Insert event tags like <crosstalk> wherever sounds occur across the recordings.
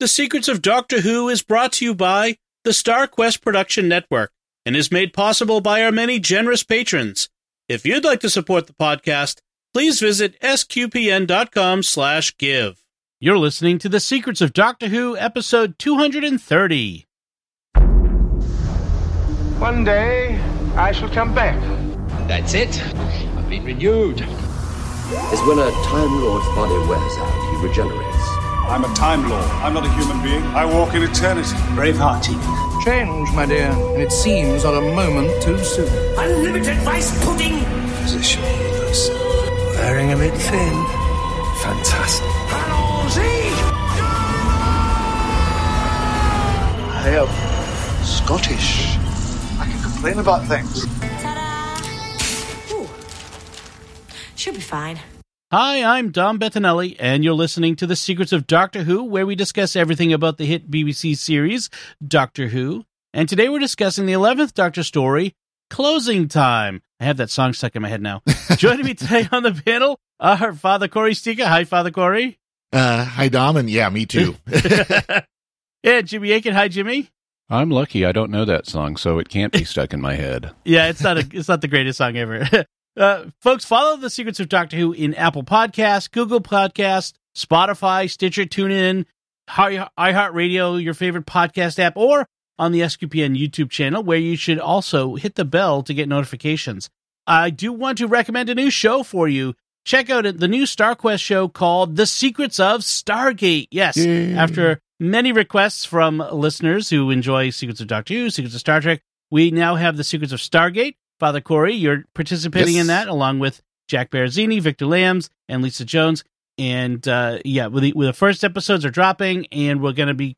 The Secrets of Doctor Who is brought to you by the Star Quest Production Network and is made possible by our many generous patrons. If you'd like to support the podcast, please visit sqpn.com slash give. You're listening to The Secrets of Doctor Who, episode 230. One day, I shall come back. That's it. I've been renewed. is when a Time Lord's body wears out, he regenerates. I'm a Time Lord. I'm not a human being. I walk in eternity. Braveheart, Tegan. Change, my dear, and it seems on a moment too soon. Unlimited rice pudding. Position healers. Wearing a bit thin. Fantastic. I am Scottish. I can complain about things. Ta-da! Ooh. Should be fine. Hi, I'm Dom Bettinelli, and you're listening to The Secrets of Doctor Who, where we discuss everything about the hit BBC series, Doctor Who. And today we're discussing the 11th Doctor story, Closing Time. I have that song stuck in my head now. <laughs> Joining me today on the panel are Father Cory Sticha. Hi, Father Cory. Uh, hi, Dom, and yeah, me too. <laughs> <laughs> yeah, Jimmy Akin. Hi, Jimmy. I'm lucky I don't know that song, so it can't be stuck in my head. Yeah, it's not a, it's not the greatest song ever. Uh, folks, follow the Secrets of Doctor Who in Apple Podcasts, Google Podcasts, Spotify, Stitcher, TuneIn, iHeartRadio, your favorite podcast app, or on the SQPN YouTube channel, where you should also hit the bell to get notifications. I do want to recommend a new show for you. Check out the new Star Quest show called The Secrets of Stargate. Yes, Yay. after many requests from listeners who enjoy Secrets of Doctor Who, Secrets of Star Trek, we now have The Secrets of Stargate. Father Cory, you're participating Yes. in that along with Jack Barazzini, Victor Lambs, and Lisa Jones. And uh, yeah, with the, with the first episodes are dropping, and we're going to be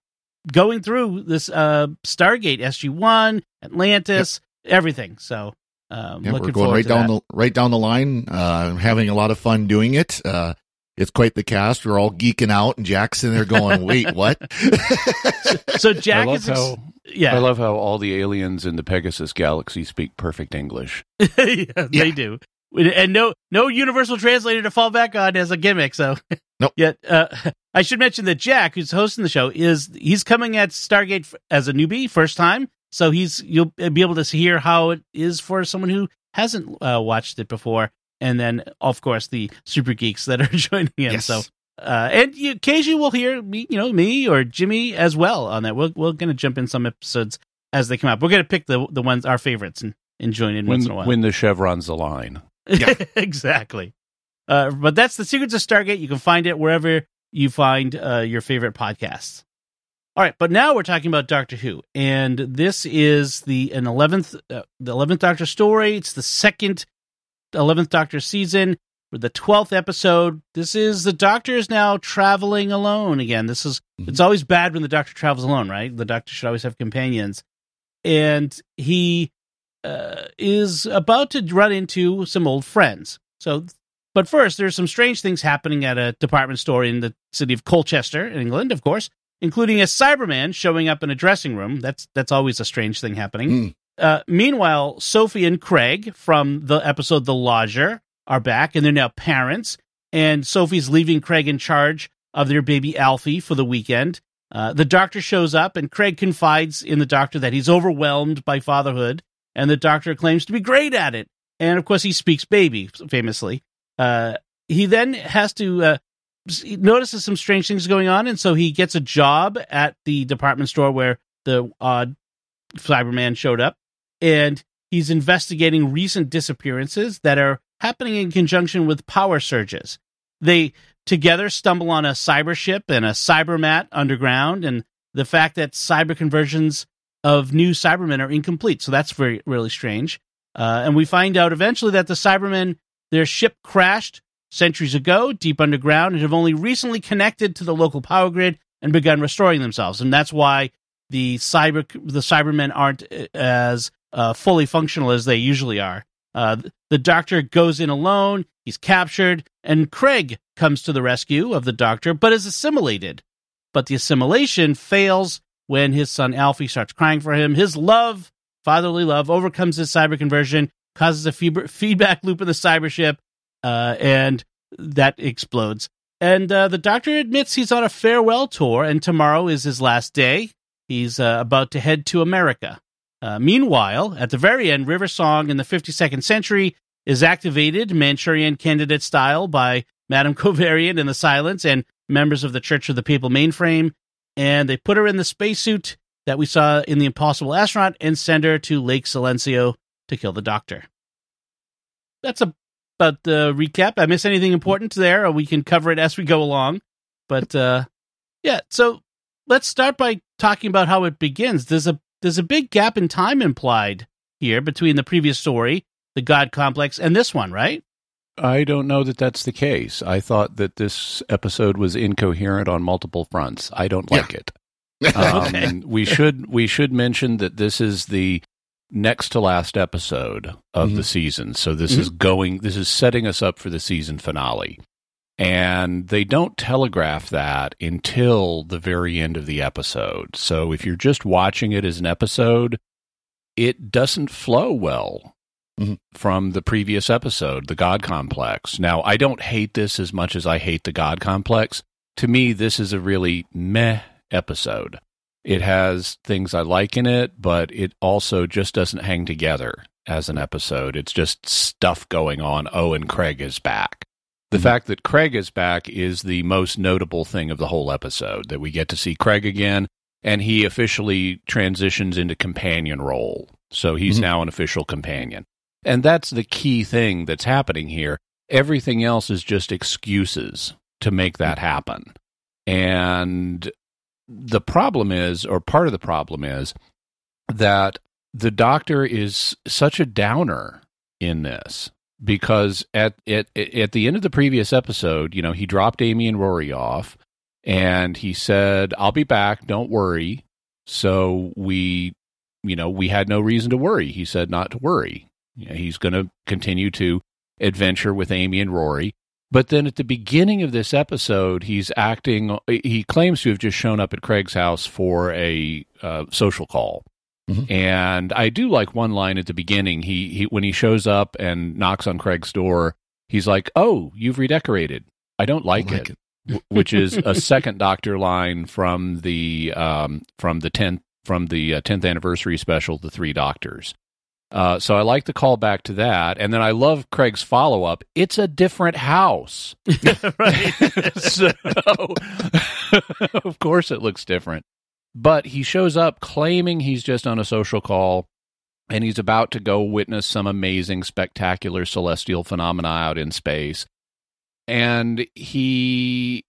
going through this uh, Stargate, SG One, Atlantis, everything. So um, Yeah, looking we're going forward right down that. the right down the line. Uh, having a lot of fun doing it. Uh, it's quite the cast. We're all geeking out, and Jack's in there going, <laughs> "Wait, what?" So Jack I love is ex- how yeah, I love how all the aliens in the Pegasus galaxy speak perfect English. <laughs> yeah, they do. And no, no universal translator to fall back on as a gimmick. So, Nope. <laughs> Yet, uh, I should mention that Jack, who's hosting the show, is he's coming at Stargate as a newbie, first time. So he's you'll be able to hear how it is for someone who hasn't uh, watched it before, and then of course the super geeks that are <laughs> joining him. Yes. So, uh, and you, occasionally we'll hear me, you know, me or Jimmy as well on that. We're we're gonna jump in some episodes as they come up. We're gonna pick the the ones our favorites and, and join in once When in a while. when the chevrons align. <laughs> Yeah. exactly. Uh, but that's the Secrets of Stargate. You can find it wherever you find uh, your favorite podcasts. All right, but now we're talking about Doctor Who, and this is the an eleventh uh, the eleventh Doctor story. It's the second eleventh Doctor season with the twelfth episode. This is the Doctor is now traveling alone again. This is it's always bad when the Doctor travels alone, right? The Doctor should always have companions, and he uh, is about to run into some old friends. So, but first, there's some strange things happening at a department store in the city of Colchester, in England, of course, including a Cyberman showing up in a dressing room. That's that's always a strange thing happening. Mm. Uh, meanwhile, Sophie and Craig from the episode The Lodger are back, and they're now parents. And Sophie's leaving Craig in charge of their baby Alfie for the weekend. Uh, the doctor shows up, and Craig confides in the doctor that he's overwhelmed by fatherhood, and the doctor claims to be great at it. And of course, he speaks baby famously. Uh, he then has to uh, notices some strange things going on, and so he gets a job at the department store where the odd Cyberman showed up, and he's investigating recent disappearances that are happening in conjunction with power surges. They together stumble on a cyber ship and a cybermat underground, and the fact that cyber conversions of new Cybermen are incomplete. So that's very really strange. Uh, and we find out eventually that the Cybermen, their ship crashed centuries ago, deep underground, and have only recently connected to the local power grid and begun restoring themselves. And that's why the cyber the Cybermen aren't uh, as uh, fully functional as they usually are. Uh, the Doctor goes in alone. He's captured, and Craig comes to the rescue of the Doctor, but is assimilated. But the assimilation fails when his son Alfie starts crying for him. His love, fatherly love, overcomes his cyber conversion, causes a feedb- feedback loop in the cyber ship, uh, and that explodes. And uh, the doctor admits he's on a farewell tour, and tomorrow is his last day. He's uh, about to head to America. Uh, meanwhile, at the very end, River Song in the 52nd century is activated Manchurian candidate style by Madame <laughs> Kovarian in the silence and members of the Church of the Papal Mainframe, and they put her in the spacesuit that we saw in The Impossible Astronaut and send her to Lake Silencio to kill the Doctor. That's a, about the recap. I miss anything important there, or we can cover it as we go along. But uh, yeah, so let's start by talking about how it begins. There's a there's a big gap in time implied here between the previous story, the God Complex, and this one, right? I don't know that that's the case. I thought that this episode was incoherent on multiple fronts. I don't like it. <laughs> Um, okay. We should we should mention that this is the next to last episode of mm-hmm. the season. So this mm-hmm. is going this is setting us up for the season finale. And they don't telegraph that until the very end of the episode. So if you're just watching it as an episode, it doesn't flow well mm-hmm. from the previous episode, the God Complex. Now, I don't hate this as much as I hate the God Complex. To me, this is a really meh episode. It has things I like in it, but it also just doesn't hang together as an episode. It's just stuff going on. Oh, and Craig is back. The mm-hmm. fact that Craig is back is the most notable thing of the whole episode that we get to see Craig again and he officially transitions into companion role. So he's mm-hmm. now an official companion. And that's the key thing that's happening here. Everything else is just excuses to make that mm-hmm. happen. And the problem is, or part of the problem is, that the doctor is such a downer in this because at, at at the end of the previous episode, you know, he dropped Amy and Rory off and he said, "I'll be back, don't worry." So we you know, we had no reason to worry. He said not to worry. You know, he's going to continue to adventure with Amy and Rory. But then at the beginning of this episode, he's acting, he claims to have just shown up at Craig's house for a uh, social call. Mm-hmm. And I do like one line at the beginning. He, he when he shows up and knocks on Craig's door, he's like, "Oh, you've redecorated. I don't like, I like it,", it. which is a <laughs> second Doctor line from the um, from the tenth from the uh, tenth anniversary special, The Three Doctors. Uh, so I like the call back to that, and then I love Craig's follow up. It's a different house, <laughs> <laughs> so of course it looks different. But he shows up claiming he's just on a social call, and he's about to go witness some amazing, spectacular celestial phenomena out in space. And he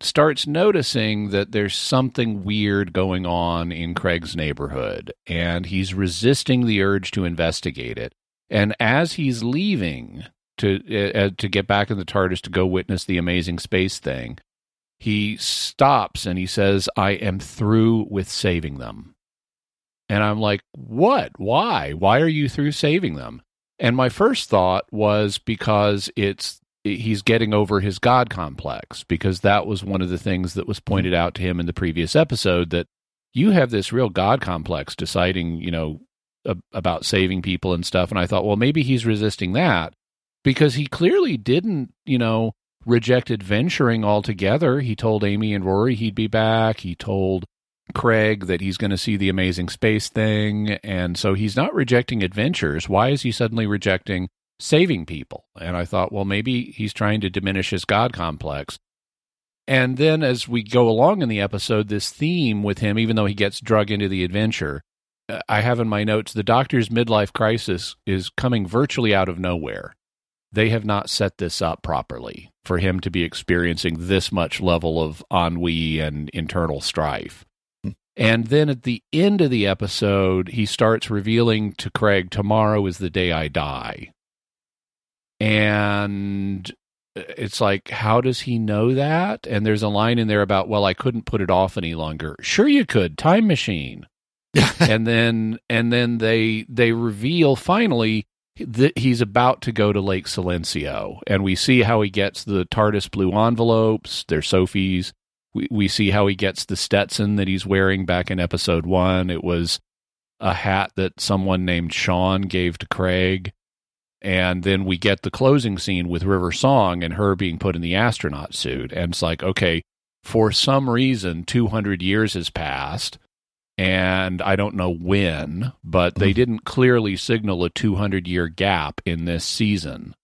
starts noticing that there's something weird going on in Craig's neighborhood, and he's resisting the urge to investigate it. And as he's leaving to uh, to get back in the TARDIS to go witness the amazing space thing, he stops and he says, "I am through with saving them." And I'm like, "What? Why? Why are you through saving them?" And my first thought was because it's he's getting over his god complex because that was one of the things that was pointed out to him in the previous episode that you have this real god complex deciding you know about saving people and stuff and i thought well maybe he's resisting that because he clearly didn't you know reject venturing altogether he told amy and rory he'd be back he told craig that he's going to see the amazing space thing and so he's not rejecting adventures why is he suddenly rejecting saving people. And I thought, well, maybe he's trying to diminish his God complex. And then as we go along in the episode, this theme with him, even though he gets drug into the adventure, I have in my notes the doctor's midlife crisis is coming virtually out of nowhere. They have not set this up properly for him to be experiencing this much level of ennui and internal strife. Hmm. And then at the end of the episode, he starts revealing to Craig, Tomorrow is the day I die. And uh, it's like how does he know that? And there's a line in there about well i couldn't put it off any longer. Sure you could time machine. <laughs> And then and then they they reveal finally he's about to go to lake silencio and we see how he gets the tardis blue envelopes they're sophie's we, we see how he gets the stetson that he's wearing back in episode one it was a hat that someone named sean gave to craig and then we get the closing scene with River Song and her being put in the astronaut suit. And it's like, okay, for some reason, 200 years has passed. And I don't know when, but they mm-hmm. didn't clearly signal a 200 year gap in this season.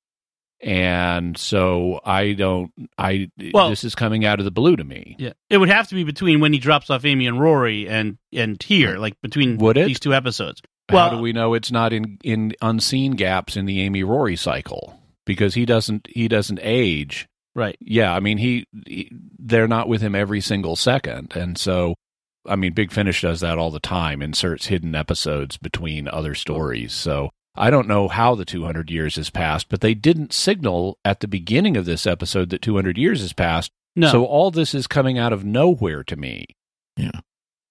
And so I don't, I, Well- this is coming out of the blue to me. Yeah, it would have to be between when he drops off Amy and Rory and and here, like between Would it? these two episodes. How Well, do we know it's not in in unseen gaps in the Amy Rory cycle? Because he doesn't he doesn't age. right? Yeah, I mean he, he they're not with him every single second, and so I mean Big Finish does that all the time, inserts hidden episodes between other stories. So I don't know how the 200 years has passed, but they didn't signal at the beginning of this episode that 200 years has passed. No, So all this is coming out of nowhere to me. Yeah.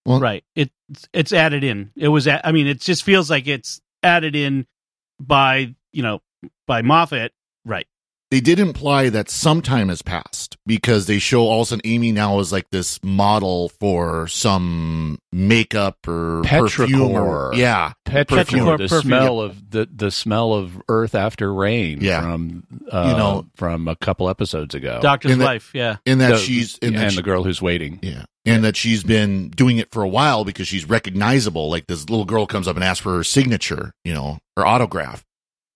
Well- right. It it's added in. It was. a- I mean, it just feels like it's added in by you know by Moffat. Right. They did imply that some time has passed because they show all of a sudden Amy now is like this model for some makeup or perfume or yeah Petrichor, Perfume. the Perfume. smell of the the smell of earth after rain Yeah. from uh, You know- from a couple episodes ago. Doctor's And that- wife. Yeah. and that The- she's and, and that the girl who's waiting. yeah and that she's been doing it for a while because she's recognizable like this little girl comes up and asks for her signature you know her autograph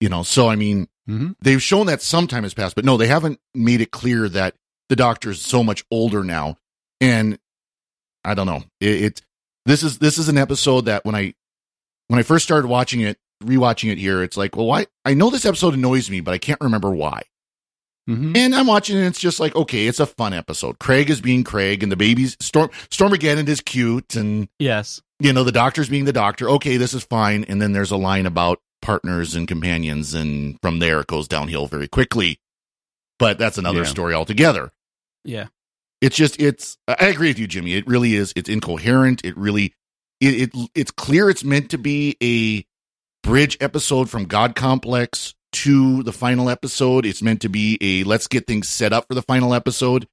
you know so I mean Mm-hmm. they've shown that some time has passed, but no, they haven't made it clear that the doctor is so much older now. And I don't know. It, it this is this is an episode that when I when I first started watching it, rewatching it here, it's like, well, why? I know this episode annoys me, but I can't remember why. Mm-hmm. And I'm watching it, and it's just like, okay, it's a fun episode. Craig is being Craig, and the baby's Storm Stormageddon is cute, and Yes. you know the doctor's being the doctor. Okay, this is fine. And then there's a line about partners and companions, and from there it goes downhill very quickly. But that's another Yeah. story altogether. Yeah. It's just it's. I agree with you, Jimmy. It really is. It's incoherent. It really. It, it it's clear it's meant to be a bridge episode from God Complex to the final episode. It's meant to be a let's get things set up for the final episode.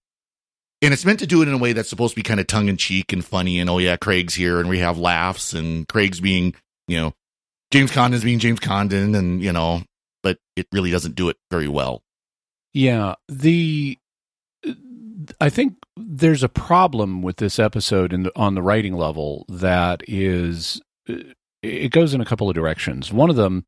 And it's meant to do it in a way that's supposed to be kind of tongue in cheek and funny. And oh yeah, Craig's here, and we have laughs, and Craig's being, you know, James Corden's being James Corden, and you know, but it really doesn't do it very well. Yeah, the I think there's a problem with this episode in the, on the writing level that is it goes in a couple of directions. One of them,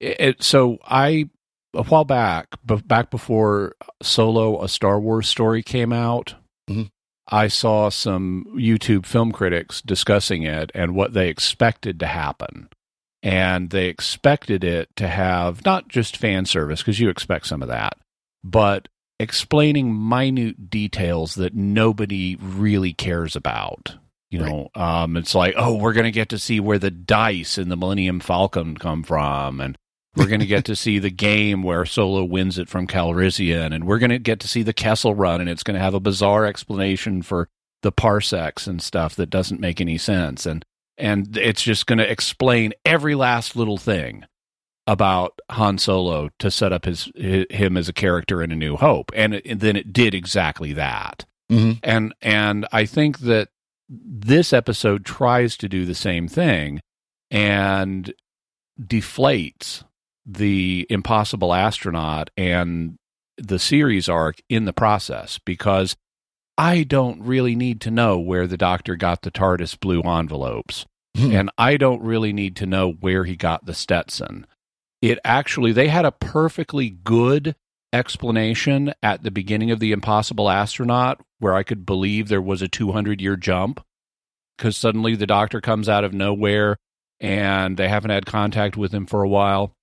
it, so I a while back, but back before Solo, a Star Wars story came out, Mhm. I saw some YouTube film critics discussing it and what they expected to happen. And they expected it to have not just fan service, because you expect some of that, but explaining minute details that nobody really cares about. You know, um, it's like, oh, we're going to get to see where the dice in the Millennium Falcon come from, and we're going to get to see the game where Solo wins it from Calrissian, and we're going to get to see the Kessel Run, and it's going to have a bizarre explanation for the parsecs and stuff that doesn't make any sense, and and it's just going to explain every last little thing about Han Solo to set up his, hi him as a character in A New Hope, and, it, and then it did exactly that. Mhm. And and I think that this episode tries to do the same thing and deflates the impossible astronaut and the series arc in the process because I don't really need to know where the doctor got the TARDIS blue envelopes. Hmm. and I don't really need to know where he got the Stetson. It actually, they had a perfectly good explanation at the beginning of The Impossible Astronaut where I could believe there was a 200 year jump because suddenly the doctor comes out of nowhere and they haven't had contact with him for a while.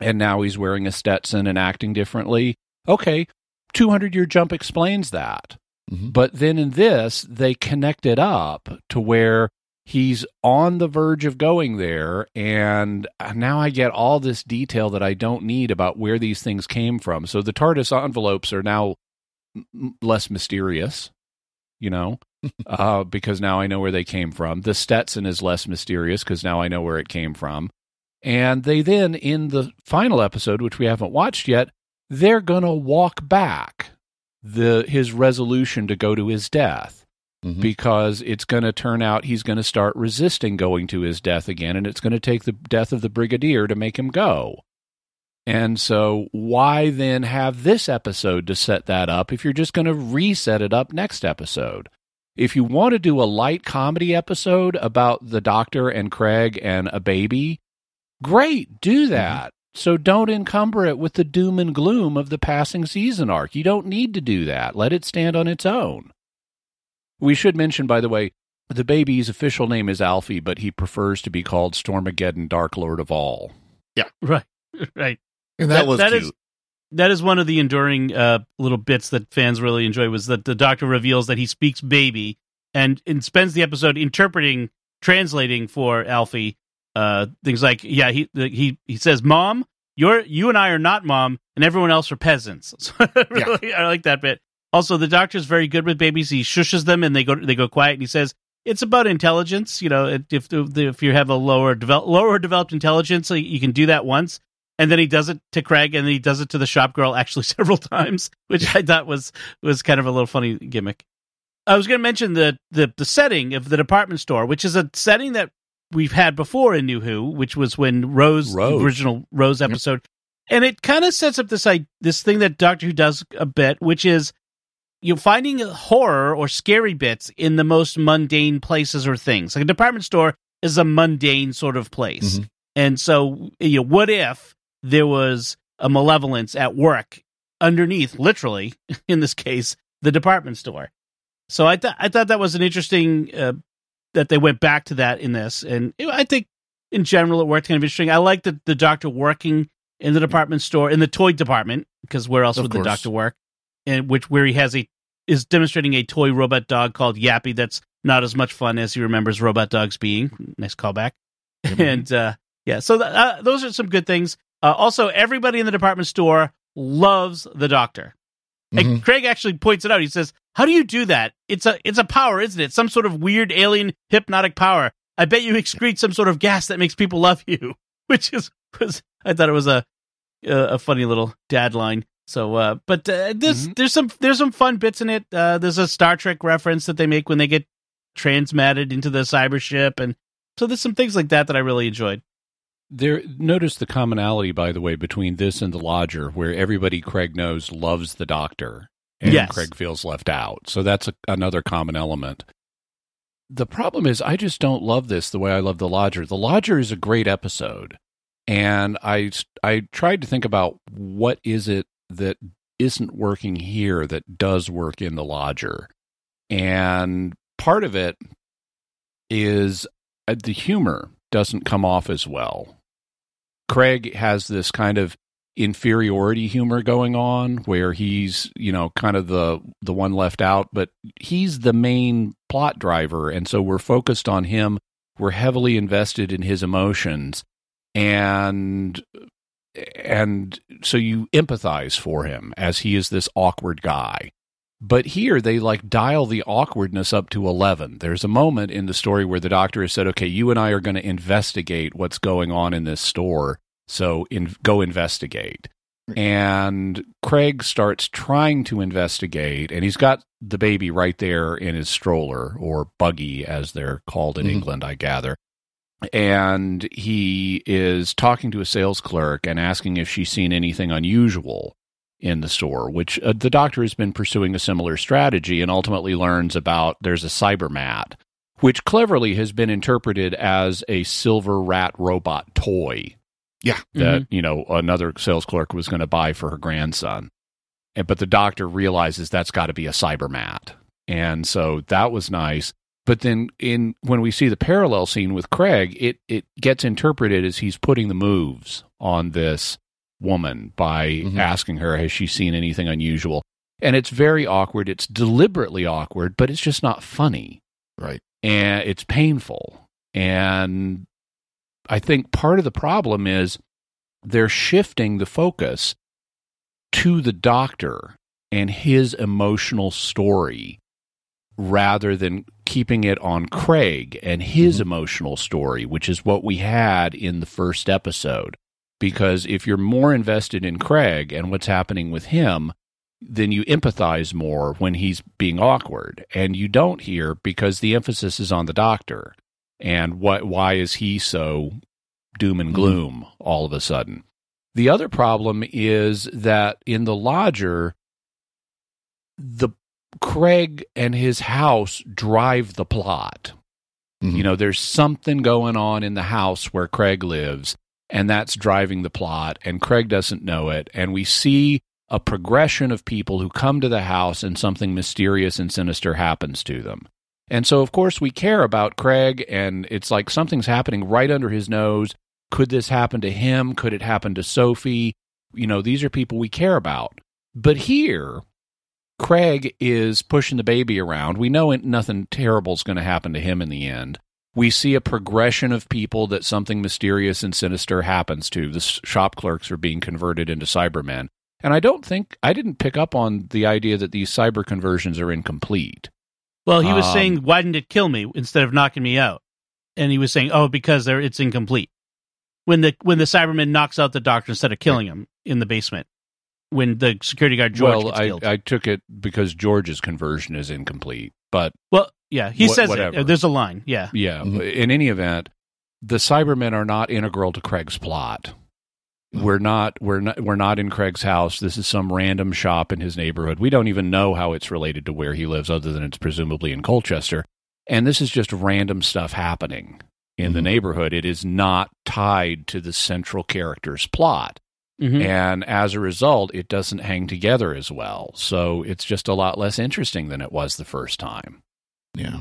And now he's wearing a Stetson and acting differently. Okay, 200 year jump explains that. Mhm. But then in this, they connect it up to where he's on the verge of going there. And now I get all this detail that I don't need about where these things came from. So the TARDIS envelopes are now m- less mysterious, you know, <laughs> uh, because now I know where they came from. The Stetson is less mysterious because now I know where it came from. And they then, in the final episode, which we haven't watched yet, they're going to walk back the his resolution to go to his death Mhm. because it's going to turn out he's going to start resisting going to his death again, and it's going to take the death of the brigadier to make him go. And so, why then have this episode to set that up if you're just going to reset it up next episode? If you want to do a light comedy episode about the doctor and Craig and a baby, great, do that. Mm-hmm. So don't encumber it with the doom and gloom of the passing season arc. You don't need to do that. Let it stand on its own. We should mention, by the way, the baby's official name is Alfie, but he prefers to be called Stormageddon Dark Lord of All. Yeah. <laughs> Right. <laughs> Right. And that, that was that cute. Is, that is one of the enduring uh, little bits that fans really enjoy was that the doctor reveals that he speaks baby and, and spends the episode interpreting, translating for Alfie uh, things like, yeah, he he he says, "Mom, you're you and I are not mom, and everyone else are peasants." <laughs> So really, yeah. I like that bit. Also, the doctor's very good with babies. He shushes them, and they go they go quiet. And he says, "It's about intelligence. You know, if if you have a lower develop, lower developed intelligence, you can do that once." and then he does it to Craig, and then he does it to the shop girl actually <laughs> several times, which I thought was was kind of a little funny gimmick. I was going to mention the, the the setting of the department store, which is a setting that we've had before in New Who, which was when Rose, Rose. the original Rose episode, yep. and it kind of sets up this like this thing that Doctor Who does a bit, which is you know, finding horror or scary bits in the most mundane places or things. Like a department store is a mundane sort of place, mm-hmm. and so you know, what if there was a malevolence at work underneath, literally <laughs> in this case, the department store. So I thought I thought that was an interesting uh, that they went back to that in this, and I think in general it worked kind of interesting. I like the the doctor working in the department store in the toy department because where else of would course. the doctor work? And which where he has a is demonstrating a toy robot dog called Yappy that's not as much fun as he remembers robot dogs being. Nice callback. <laughs> Mm-hmm. and uh, yeah, so th- uh, those are some good things. Uh, also, everybody in the department store loves the doctor. Mm-hmm. And Craig actually points it out. He says, "How do you do that? It's a it's a power, isn't it? Some sort of weird alien hypnotic power. I bet you excrete some sort of gas that makes people love you." <laughs> Which is was I thought it was a a funny little dad line. So, uh, but uh, there's mm-hmm. there's some there's some fun bits in it. Uh, there's a Star Trek reference that they make when they get transmatted into the cyber ship, and so there's some things like that that I really enjoyed. There, notice the commonality, by the way, between this and the Lodger, where everybody Craig knows loves the Doctor, and yes. Craig feels left out. So that's a, another common element. The problem is, I just don't love this the way I love the Lodger. The Lodger is a great episode, and I I tried to think about what is it that isn't working here that does work in the Lodger, and part of it is uh, the humor doesn't come off as well. Craig has this kind of inferiority humor going on where he's, you know, kind of the the one left out, but he's the main plot driver and so we're focused on him. We're heavily invested in his emotions and and so you empathize for him as he is this awkward guy. But here they like dial the awkwardness up to 11. There's a moment in the story where the doctor has said, okay, you and I are going to investigate what's going on in this store. So in, go investigate. And Craig starts trying to investigate, and he's got the baby right there in his stroller or buggy, as they're called in mm-hmm. England, I gather. And he is talking to a sales clerk and asking if she's seen anything unusual in the store, which uh, the doctor has been pursuing a similar strategy and ultimately learns about there's a cyber mat, which cleverly has been interpreted as a silver rat robot toy. Yeah. That, mm-hmm. you know, another sales clerk was going to buy for her grandson. And, but the doctor realizes that's got to be a cyber mat. And so that was nice. But then in when we see the parallel scene with Craig, it it gets interpreted as he's putting the moves on this woman by mm-hmm. asking her, has she seen anything unusual? And it's very awkward. It's deliberately awkward, but it's just not funny. Right. And it's painful. And I think part of the problem is they're shifting the focus to the doctor and his emotional story rather than keeping it on Craig and his mm-hmm. emotional story, which is what we had in the first episode because if you're more invested in Craig and what's happening with him, then you empathize more when he's being awkward. And you don't here because the emphasis is on the doctor. And what why is he so doom and mm-hmm. gloom mm-hmm. all of a sudden? The other problem is that in the lodger, the Craig and his house drive the plot. Mm-hmm. You know, there's something going on in the house where Craig lives, and that's driving the plot, and Craig doesn't know it. And we see a progression of people who come to the house and something mysterious and sinister happens to them. And so, of course, we care about Craig, and it's like something's happening right under his nose. Could this happen to him? Could it happen to Sophie? You know, these are people we care about. But here, Craig is pushing the baby around. We know nothing terrible is going to happen to him in the end. We see a progression of people that something mysterious and sinister happens to. The shop clerks are being converted into Cybermen. And I don't think, I didn't pick up on the idea that these cyber conversions are incomplete. Well, he was um, saying, why didn't it kill me instead of knocking me out? And he was saying, oh, because it's incomplete. When the when the Cyberman knocks out the doctor instead of killing him in the basement when the security guard George well, I, I, took it because George's conversion is incomplete. But well, yeah, he wh- says whatever. it. There's a line. Yeah, yeah. Mm-hmm. In any event, the Cybermen are not integral to Craig's plot. We're not. We're not. We're not in Craig's house. This is some random shop in his neighborhood. We don't even know how it's related to where he lives, other than it's presumably in Colchester. And this is just random stuff happening in mm-hmm. the neighborhood. It is not tied to the central character's plot. Mm-hmm. And as a result, it doesn't hang together as well. So it's just a lot less interesting than it was the first time. Yeah.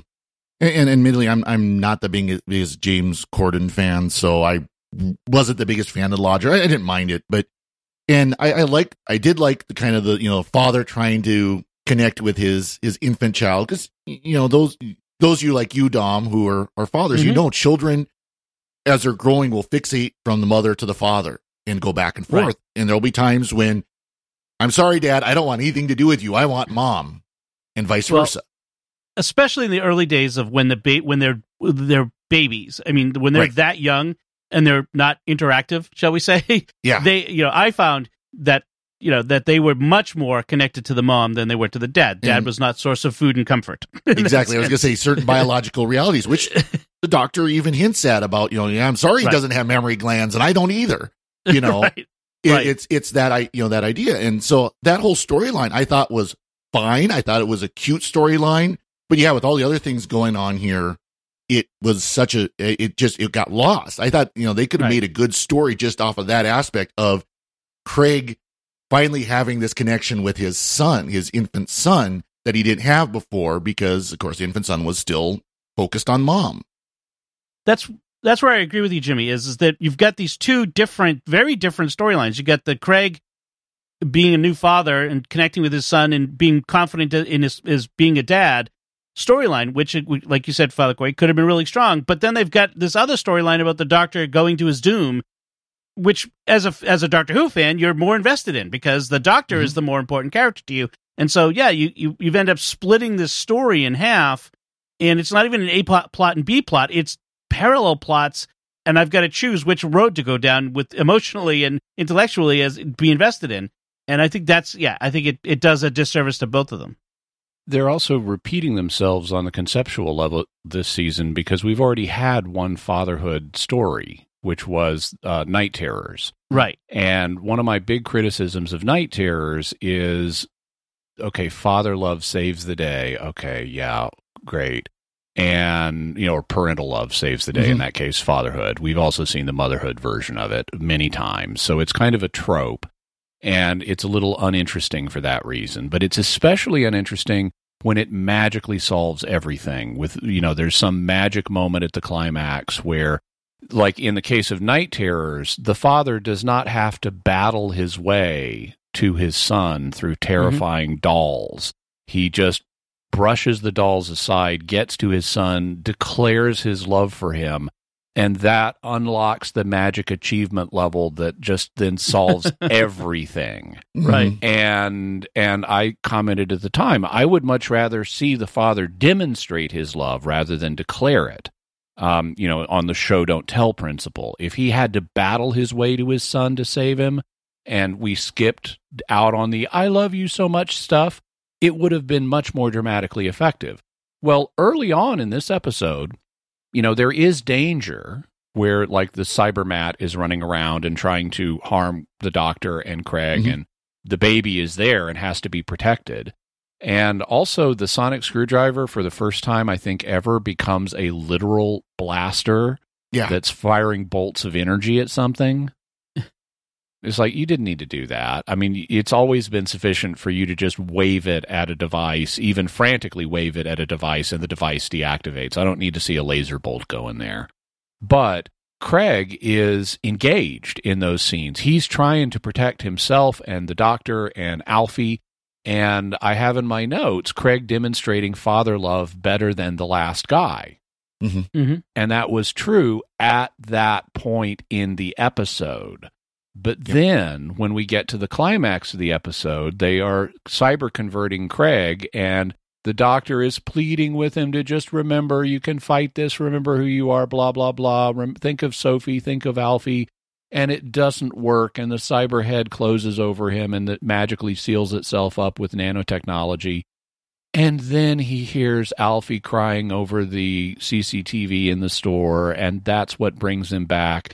And, and admittedly, I'm I'm not the biggest James Corden fan, so I wasn't the biggest fan of the Lodger. I, I didn't mind it, but and I, I like I did like the kind of the you know father trying to connect with his his infant child because you know those those you like you Dom who are are fathers, mm-hmm. you know, children as they're growing will fixate from the mother to the father and go back and forth. Right. And there'll be times when I'm sorry, dad, I don't want anything to do with you. I want mom and vice well, versa. Especially in the early days of when the ba- when they're they're babies. I mean, when they're right. that young and they're not interactive, shall we say? <laughs> Yeah. They, you know, I found that you know that they were much more connected to the mom than they were to the dad. Dad and was not source of food and comfort. <laughs> exactly. I was going to say certain biological realities, which <laughs> the doctor even hints at about. You know, yeah, I'm sorry he right. doesn't have mammary glands, and I don't either. You know, right. It, right. it's it's that I you know that idea, and so that whole storyline I thought was fine. I thought it was a cute storyline, but yeah, with all the other things going on here, it was such a it just it got lost. I thought you know they could have right. made a good story just off of that aspect of Craig finally having this connection with his son, his infant son that he didn't have before because of course the infant son was still focused on mom. That's that's where I agree with you, Jimmy. Is, is that you've got these two different, very different storylines. You got the Craig being a new father and connecting with his son and being confident in his, his being a dad storyline, which, like you said, Father Quay, could have been really strong. But then they've got this other storyline about the Doctor going to his doom, which, as a as a Doctor Who fan, you're more invested in because the Doctor mm-hmm. is the more important character to you. And so, yeah, you you you end up splitting this story in half, and it's not even an A plot, plot and B plot. It's parallel plots and I've got to choose which road to go down with emotionally and intellectually as be invested in. And I think that's yeah, I think it, it does a disservice to both of them. They're also repeating themselves on the conceptual level this season because we've already had one fatherhood story, which was uh, Night Terrors. Right. And one of my big criticisms of Night Terrors is okay, father love saves the day. Okay, yeah, great and you know, or parental love saves the day. Mm-hmm. In that case, fatherhood. We've also seen the motherhood version of it many times, so it's kind of a trope, and it's a little uninteresting for that reason. But it's especially uninteresting when it magically solves everything. With you know, there's some magic moment at the climax where. Like in the case of Night Terrors, the father does not have to battle his way to his son through mm-hmm. terrifying mm-hmm. dolls. He just brushes the dolls aside, gets to his son, declares his love for him, and that unlocks the magic achievement level that just then solves <laughs> everything. Right. And and i commented at the time i would much rather see the father demonstrate his love rather than declare it. Um, you know on the show don't tell principle. If he had to battle his way to his son to save him and we skipped out on the i love you so much stuff it would have been much more dramatically effective. Well, early on in this episode, you know, there is danger where like the cybermat is running around and trying to harm the doctor and Craig Mhm. and the baby is there and has to be protected. And also the sonic screwdriver for the first time I think ever becomes a literal blaster Yeah. that's firing bolts of energy at something. It's like you didn't need to do that. I mean, it's always been sufficient for you to just wave it at a device, even frantically wave it at a device, and the device deactivates. I don't need to see a laser bolt go in there. But Craig is engaged in those scenes. He's trying to protect himself and the doctor and Alfie. And I have in my notes Craig demonstrating father love better than the last guy. Mhm. Mhm. And that was true at that point in the episode. But then when we get to the climax of the episode, they are cyber converting Craig, and the doctor is pleading with him to just remember you can fight this, remember who you are, blah, blah, blah. Rem- think of Sophie, think of Alfie. And it doesn't work, and the cyber head closes over him and it magically seals itself up with nanotechnology. And then he hears Alfie crying over the CCTV in the store, and that's what brings him back.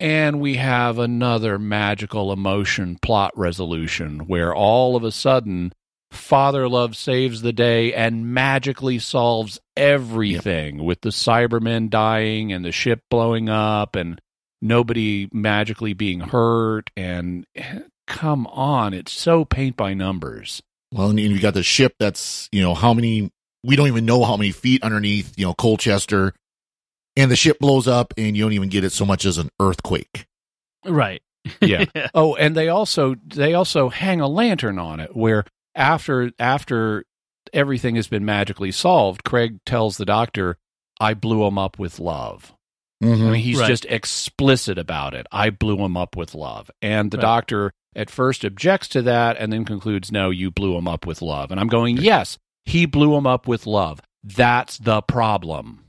And we have another magical emotion plot resolution where all of a sudden Father Love saves the day and magically solves everything with the Cybermen dying and the ship blowing up and nobody magically being hurt. And <sighs> come on, it's so paint by numbers. Well, and you got the ship that's, you know, how many, we don't even know how many feet underneath, you know, Colchester. And the ship blows up and you don't even get it so much as an earthquake. Right. <laughs> yeah. Oh, and they also they also hang a lantern on it where after after everything has been magically solved, Craig tells the doctor, "I blew him up with love." I mm-hmm. mean, he's Right. just explicit about it. I blew him up with love. And the Right. doctor at first objects to that and then concludes, "No, you blew him up with love." And I'm going, "Yes, he blew him up with love. That's the problem."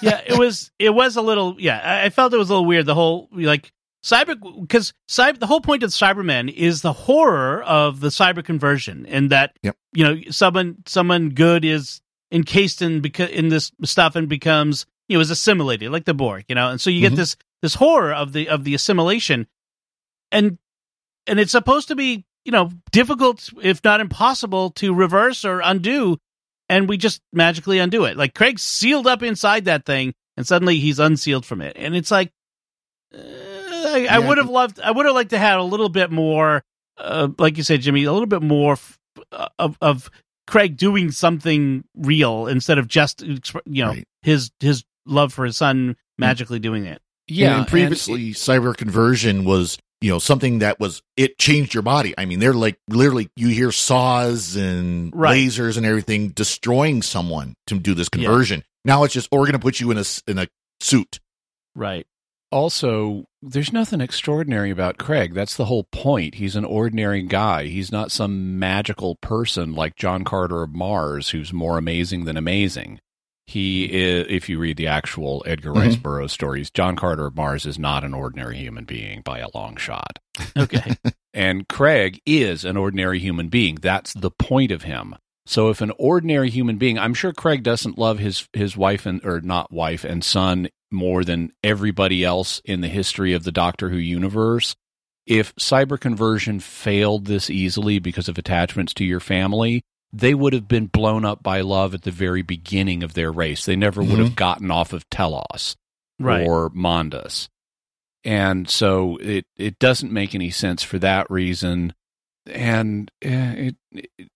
Yeah, it was it was a little yeah. I, felt it was a little weird. The whole like cyber because cyber the whole point of Cybermen is the horror of the cyber conversion, and that Yep. you know someone someone good is encased in beca- in this stuff and becomes you know is assimilated like the Borg, you know, and so you get mm-hmm. this this horror of the of the assimilation, and and it's supposed to be you know difficult if not impossible to reverse or undo and we just magically undo it. Like Craig's sealed up inside that thing, and suddenly he's unsealed from it, and it's like uh, I, I would have loved, I would have liked to have a little bit more, uh, like you said, Jimmy, a little bit more f- uh, of of Craig doing something real instead of just you know Right. his his love for his son magically doing it. And- and previously, cyber conversion was, you know, something that was, it changed your body. I mean, they're like literally, you hear saws and Right. lasers and everything destroying someone to do this conversion. Now it's just, oh, we're going to put you in a, s- in a suit. Right. also there's nothing extraordinary about Craig. That's the whole point. He's an ordinary guy. He's not some magical person like John Carter of Mars who's more amazing than amazing. He is, if you read the actual Edgar Rice Mhm. Burroughs stories, John Carter of Mars is not an ordinary human being by a long shot. <laughs> Okay. <laughs> And Craig is an ordinary human being. That's the point of him. So if an ordinary human being, I'm sure Craig doesn't love his his wife and or not wife and son more than everybody else in the history of the Doctor Who universe. If cyber conversion failed this easily because of attachments to your family, they would have been blown up by love at the very beginning of their race. They never would have gotten off of Telos Right. or Mondas. And so it it doesn't make any sense for that reason, and eh, it it,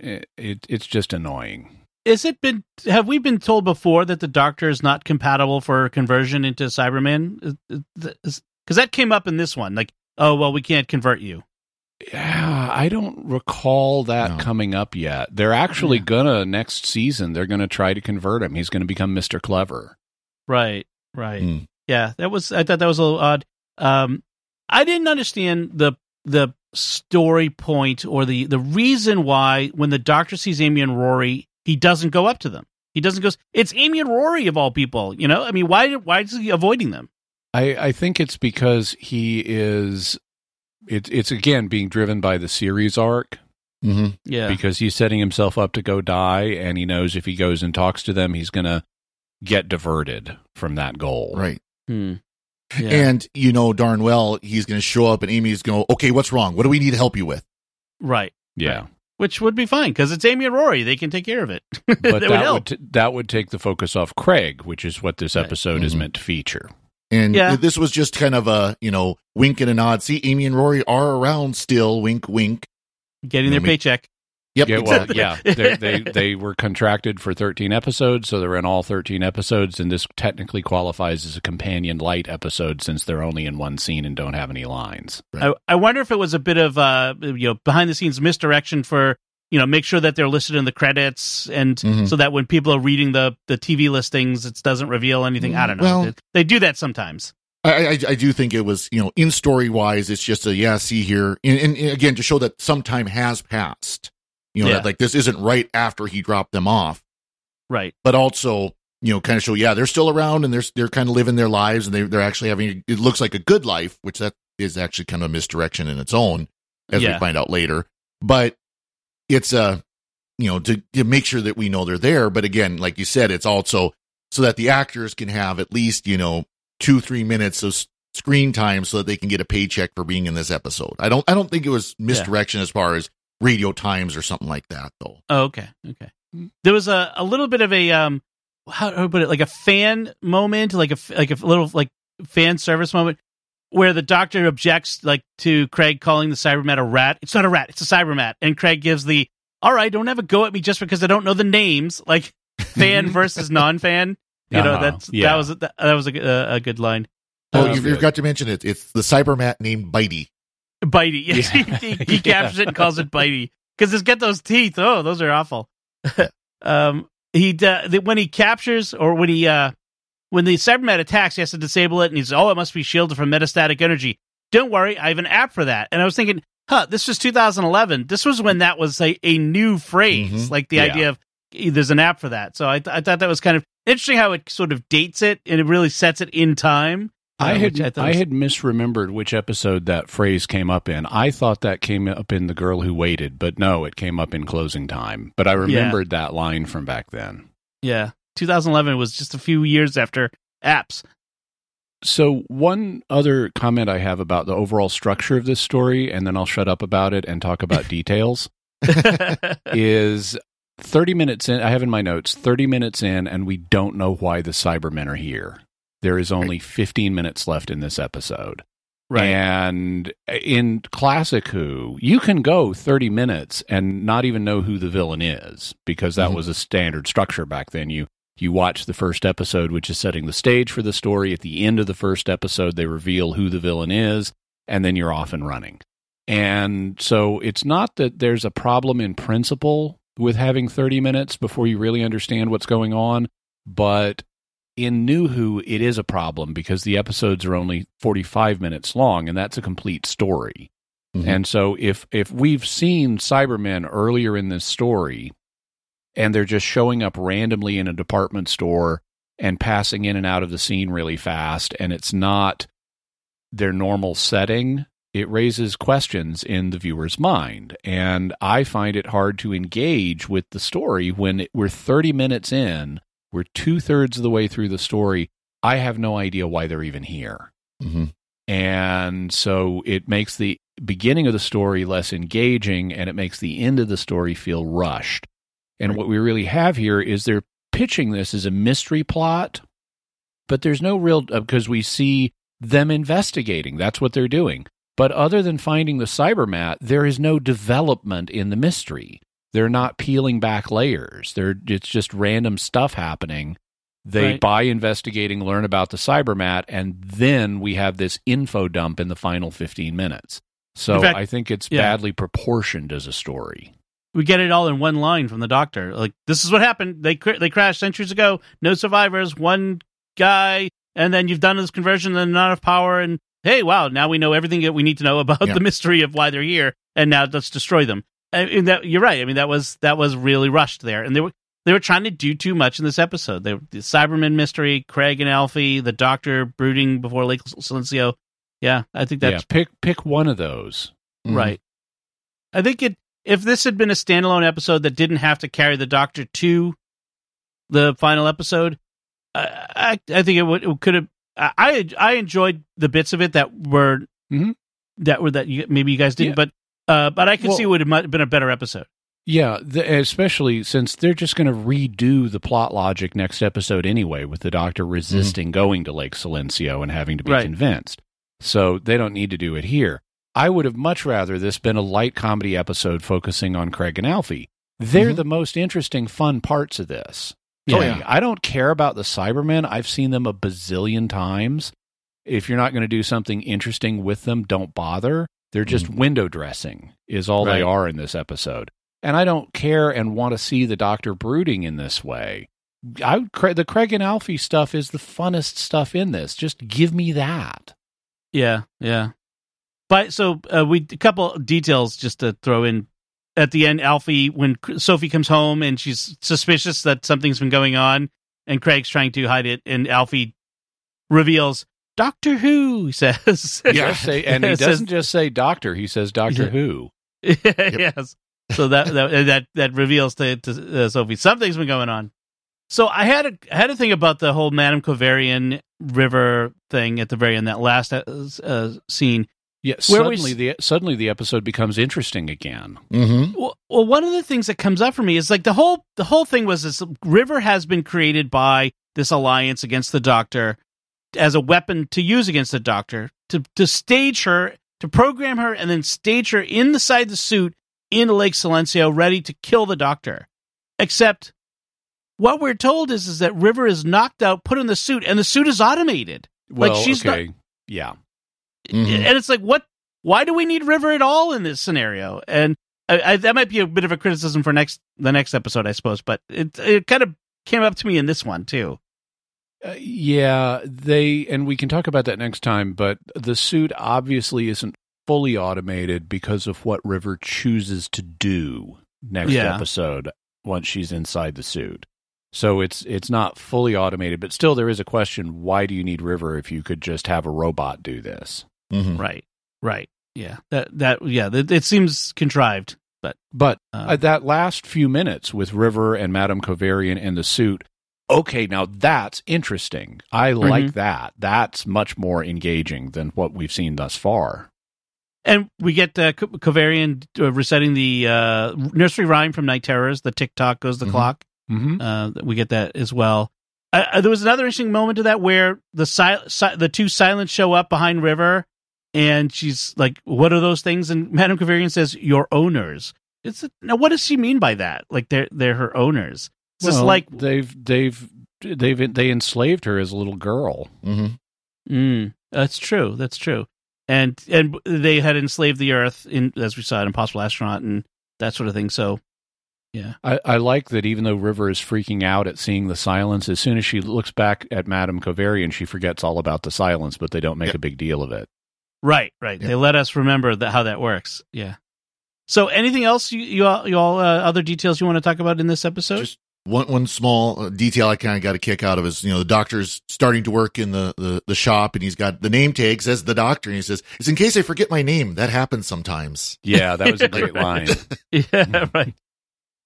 it, it it's just annoying. Is it been? Have we been told before that the Doctor is not compatible for conversion into Cyberman? Because that came up in this one. Like, oh well, we can't convert you. Yeah, I don't recall that No. coming up yet. They're actually gonna next season. They're gonna try to convert him. He's gonna become Mister Clever. Right. Right. Hmm. Yeah, that was. I thought that was a little odd. Um, I didn't understand the the story point or the the reason why when the Doctor sees Amy and Rory, he doesn't go up to them. He doesn't go. It's Amy and Rory of all people. You know. I mean, why why is he avoiding them? I I think it's because he is. It's it's again being driven by the series arc. Mm-hmm. Yeah. because he's setting himself up to go die and he knows if he goes and talks to them he's going to get diverted from that goal Right. Hmm. Yeah. And you know darn well he's going to show up and Amy's going, okay, what's wrong? What do we need to help you with? right. Yeah. Which would be fine because it's Amy and Rory. They can take care of it. <laughs> But They would that help. would, t- that would take the focus off Craig, which is what this episode is Mhm. meant to feature. And Yeah. this was just kind of a, you know, wink and a nod. See, Amy and Rory are around still. Wink, wink. Getting their No, me- paycheck. Yep. Yeah, well, yeah, they, they they were contracted for 13 episodes, so they're in all 13 episodes, and this technically qualifies as a companion light episode since they're only in one scene and don't have any lines. I, I wonder if it was a bit of uh you know behind the scenes misdirection for you know make sure that they're listed in the credits and Mhm. so that when people are reading the the TV listings it doesn't reveal anything. I don't know. Well- they, they do that sometimes. I, I, I do think it was, you know, in story wise, it's just a, yeah, see here. And, and, and again, to show that some time has passed, you know, Yeah. that like this isn't right after he dropped them off, Right. but also, you know, kind of show, yeah, they're still around and they're, they're kind of living their lives and they, they're actually having, it looks like a good life, which that is actually kind of a misdirection in its own, as Yeah. we find out later. But it's, uh, you know, to, to make sure that we know they're there. But again, like you said, it's also so that the actors can have at least, you know, two, three minutes of screen time so that they can get a paycheck for being in this episode. I don't, I don't think it was misdirection as far as radio times or something like that though. Oh, okay. Okay. There was a, a little bit of a um how do I put it like a fan moment, like a like a little like fan service moment where the doctor objects like to Craig calling the Cybermat a rat. It's not a rat, it's a Cybermat. And Craig gives the all right, don't have a go at me just because I don't know the names, like <laughs> fan versus non-fan. You know, Uh-huh. that's Yeah. that was that, that was a, g- a, a good line. Oh, Um, you you forgot to mention it. It's the Cybermat named Bitey. Bitey. <laughs> Yes, Yeah. he, he, <laughs> he Yeah. captures it and calls it Bitey because it's got those teeth. Oh, those are awful. um, he uh, when he captures or when he uh when the Cybermat attacks, he has to disable it, and he's oh, it must be shielded from metastatic energy. Don't worry, I have an app for that. And I was thinking, huh, this was 2011. This was when that was a, a new phrase, Mhm. like the Yeah. idea of there's an app for that. So I, th- I thought that was kind of interesting how it sort of dates it and it really sets it in time. I uh, had I, was- had misremembered which episode that phrase came up in. I thought that came up in The Girl Who Waited, but no, it came up in Closing Time. But I remembered that line from back then. yeah, 2011 was just a few years after apps. So, one other comment I have about the overall structure of this story, and then I'll shut up about it and talk about <laughs> details, <laughs> is 30 minutes in. I have in my notes 30 minutes in, and we don't know why the Cybermen are here. There is only 15 minutes left in this episode. right. And in classic Who, you can go 30 minutes and not even know who the villain is because that Mhm. was a standard structure back then. You you watch the first episode which is setting the stage for the story. At the end of the first episode they reveal who the villain is and then you're off and running. And so it's not that there's a problem in principle with having 30 minutes before you really understand what's going on, but in New Who, it is a problem because the episodes are only 45 minutes long, and that's a complete story. Mhm. And so, if if we've seen Cybermen earlier in this story, and they're just showing up randomly in a department store and passing in and out of the scene really fast, and it's not their normal setting, it raises questions in the viewer's mind. And I find it hard to engage with the story when it, we're 30 minutes in, we're two thirds of the way through the story. I have no idea why they're even here. Mhm. And so it makes the beginning of the story less engaging and it makes the end of the story feel rushed. And what we really have here is they're pitching this as a mystery plot, but there's no real, uh, because we see them investigating. That's what they're doing. But other than finding the cybermat, there is no development in the mystery. They're not peeling back layers. They're, it's just random stuff happening. They, Right. by investigating, learn about the cybermat, and then we have this info dump in the final 15 minutes. So fact- I think it's yeah. badly proportioned as a story. We get it all in one line from the doctor. Like this is what happened. They cr- they crashed centuries ago. No survivors. One guy, and then you've done this conversion. And not enough power. And hey, wow! Now we know everything that we need to know about Yeah. the mystery of why they're here. And now let's destroy them. And, that you're right. I mean, that was that was really rushed there, and they were they were trying to do too much in this episode. They, the Cyberman mystery, Craig and Alfie, the Doctor brooding before Lake Silencio. Yeah, I think yeah, that's pick pick one of those. Mhm. Right. I think it if this had been a standalone episode that didn't have to carry the Doctor to the final episode, I I, I think it would it could have I I enjoyed the bits of it that were mm-hmm. that were that you, maybe you guys didn't, yeah. but uh, but I can well, see it would have been a better episode. Yeah, the, especially since they're just going to redo the plot logic next episode anyway, with the Doctor resisting mm-hmm. going to Lake Silencio and having to be right. convinced. So they don't need to do it here. I would have much rather this been a light comedy episode focusing on Craig and Alfie. They're mm-hmm. the most interesting, fun parts of this. Yeah. Oh, yeah. I don't care about the Cybermen. I've seen them a bazillion times. If you're not going to do something interesting with them, don't bother. They're just mm-hmm. window dressing, is all right. they are in this episode. And I don't care and want to see the Doctor brooding in this way. I the Craig and Alfie stuff is the funnest stuff in this. Just give me that. Yeah, yeah. But so uh, we a couple details just to throw in at the end. Alfie, when Sophie comes home and she's suspicious that something's been going on, and Craig's trying to hide it, and Alfie reveals Doctor Who. Says, <laughs> yeah, and he doesn't just say Doctor. He says Doctor Who. <laughs> yes. So that that that that reveals to, to uh, Sophie something's been going on. So I had a I had a thing about the whole Madame Kovarian River thing at the very end, that last uh, uh, scene. Yeah, suddenly we, the suddenly the episode becomes interesting again. Mm-hmm. Well, well, one of the things that comes up for me is like the whole the whole thing was this river has been created by this alliance against the Doctor as a weapon to use against the Doctor to to stage her to program her and then stage her inside the suit in Lake Silencio, ready to kill the Doctor. Except what we're told is is that River is knocked out, put in the suit, and the suit is automated. Well, like she's okay, not, yeah. Mm-hmm. And it's like, what? Why do we need River at all in this scenario? And I, I, that might be a bit of a criticism for next the next episode, I suppose. But it it kind of came up to me in this one too. Uh, yeah, they and we can talk about that next time. But the suit obviously isn't fully automated because of what River chooses to do next yeah. episode once she's inside the suit. So it's it's not fully automated, but still there is a question: Why do you need River if you could just have a robot do this? Mm-hmm. Right, right, yeah. That that yeah, it, it seems contrived, but but um, uh, that last few minutes with River and Madame Kovarian in the suit. Okay, now that's interesting. I mm-hmm. like that. That's much more engaging than what we've seen thus far. And we get uh, Kovarian uh, reciting the uh, nursery rhyme from Night Terrors. The tick tock goes the mm-hmm. clock. Mm-hmm. Uh, we get that as well. Uh, there was another interesting moment to that where the si-, si- the two silents show up behind River, and she's like, "What are those things?" And Madame Kovarian says, "Your owners." It's a, now what does she mean by that? Like they're they're her owners. It's well, like they've they've they've they enslaved her as a little girl. Mm-hmm. Mm, that's true. That's true. And and they had enslaved the Earth in as we saw in Impossible Astronaut and that sort of thing. So yeah. I, I, like that even though River is freaking out at seeing the silence, as soon as she looks back at Madame Kovarian, she forgets all about the silence, but they don't make yep. a big deal of it. Right, right. Yep. They let us remember that how that works. Yeah. So, anything else you, you all, you all uh, other details you want to talk about in this episode? Just one one small uh, detail I kind of got a kick out of is you know the doctor's starting to work in the, the the shop and he's got the name tag says the doctor and he says it's in case I forget my name that happens sometimes. Yeah, that was a <laughs> great line. <laughs> yeah, right.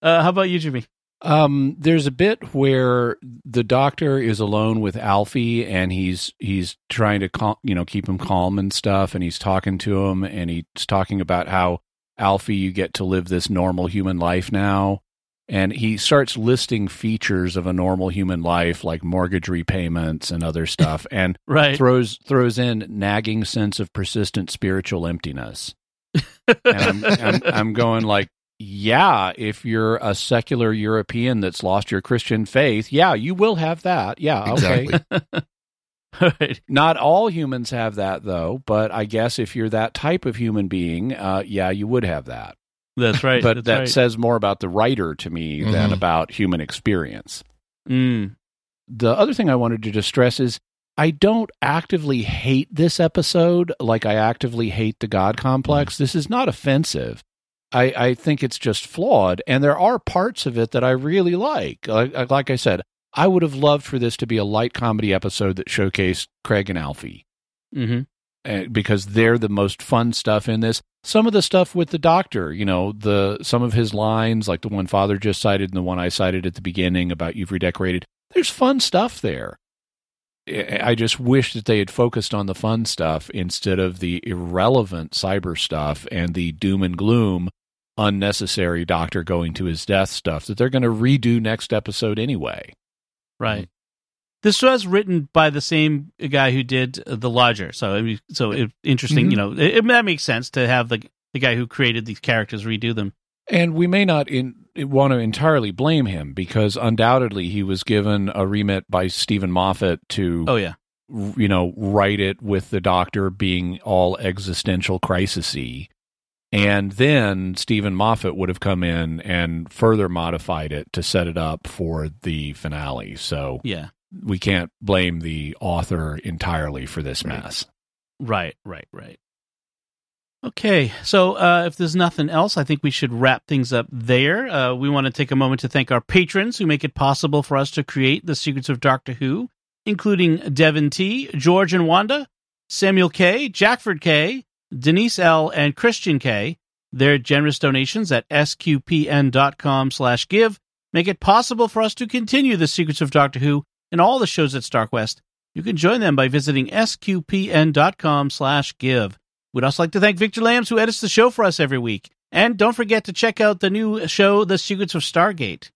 Uh, how about you, Jimmy? Um, there's a bit where the doctor is alone with Alfie, and he's he's trying to cal- you know keep him calm and stuff, and he's talking to him, and he's talking about how Alfie, you get to live this normal human life now, and he starts listing features of a normal human life like mortgage repayments and other stuff, <laughs> and right. throws throws in nagging sense of persistent spiritual emptiness. and I'm, I'm, I'm going like yeah, if you're a secular European that's lost your Christian faith, yeah, you will have that. Yeah, okay. Exactly. <laughs> Not all humans have that though, but I guess if you're that type of human being, uh, yeah, you would have that. That's right. <laughs> but that's that right. says more about the writer to me mm-hmm. than about human experience. Mm. The other thing I wanted to just stress is I don't actively hate this episode like I actively hate the God complex. Mm. This is not offensive. I, I think it's just flawed. And there are parts of it that I really like. Like, like I said, I would have loved for this to be a light comedy episode that showcased Craig and Alfie. Mm-hmm. Uh, because they're the most fun stuff in this. Some of the stuff with the doctor, you know, the some of his lines, like the one Father just cited and the one I cited at the beginning about you've redecorated. There's fun stuff there. I just wish that they had focused on the fun stuff instead of the irrelevant cyber stuff and the doom and gloom, unnecessary doctor going to his death stuff that they're going to redo next episode anyway. Right. This was written by the same guy who did The Lodger, so so it, interesting. Mhm. You know, it, that makes sense to have the the guy who created these characters redo them. And we may not in, want to entirely blame him because undoubtedly he was given a remit by Steven Moffat to, Oh yeah, you know, write it with the Doctor being all existential crisisy. And then Steven Moffat would have come in and further modified it to set it up for the finale. So yeah. we can't blame the author entirely for this mess. Right, right, right. Okay, so uh, if there's nothing else, I think we should wrap things up there. Uh, we want to take a moment to thank our patrons who make it possible for us to create the Secrets of Doctor Who, including Devin T, George and Wanda, Samuel K, Jackford K, Denise L, and Christian K. Their generous donations at sqpn.com slash give make it possible for us to continue the Secrets of Doctor Who and all the shows at StarQuest. You can join them by visiting sqpn.com slash give. We'd also like to thank Victor Lambs, who edits the show for us every week. And don't forget to check out the new show, The Secrets of Stargate.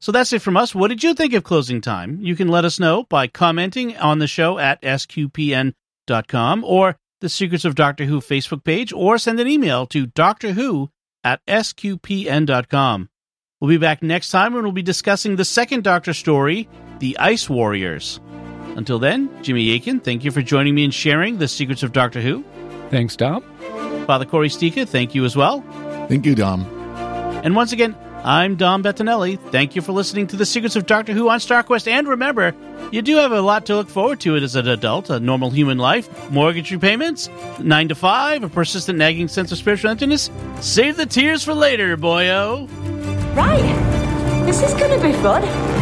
So that's it from us. What did you think of closing time? You can let us know by commenting on the show at sqpn.com or the Secrets of Doctor Who Facebook page or send an email to Doctor Who at sqpn.com. We'll be back next time when we'll be discussing the second Doctor story, The Ice Warriors. Until then, Jimmy Akin, thank you for joining me and sharing the Secrets of Doctor Who. Thanks, Dom. Father Cory Sticha, thank you as well. Thank you, Dom. And once again, I'm Dom Bettinelli. Thank you for listening to the Secrets of Doctor Who on StarQuest. And remember, you do have a lot to look forward to as an adult, a normal human life, mortgage repayments, nine to five, a persistent nagging sense of spiritual emptiness. Save the tears for later, boyo. Right. This is going to be fun.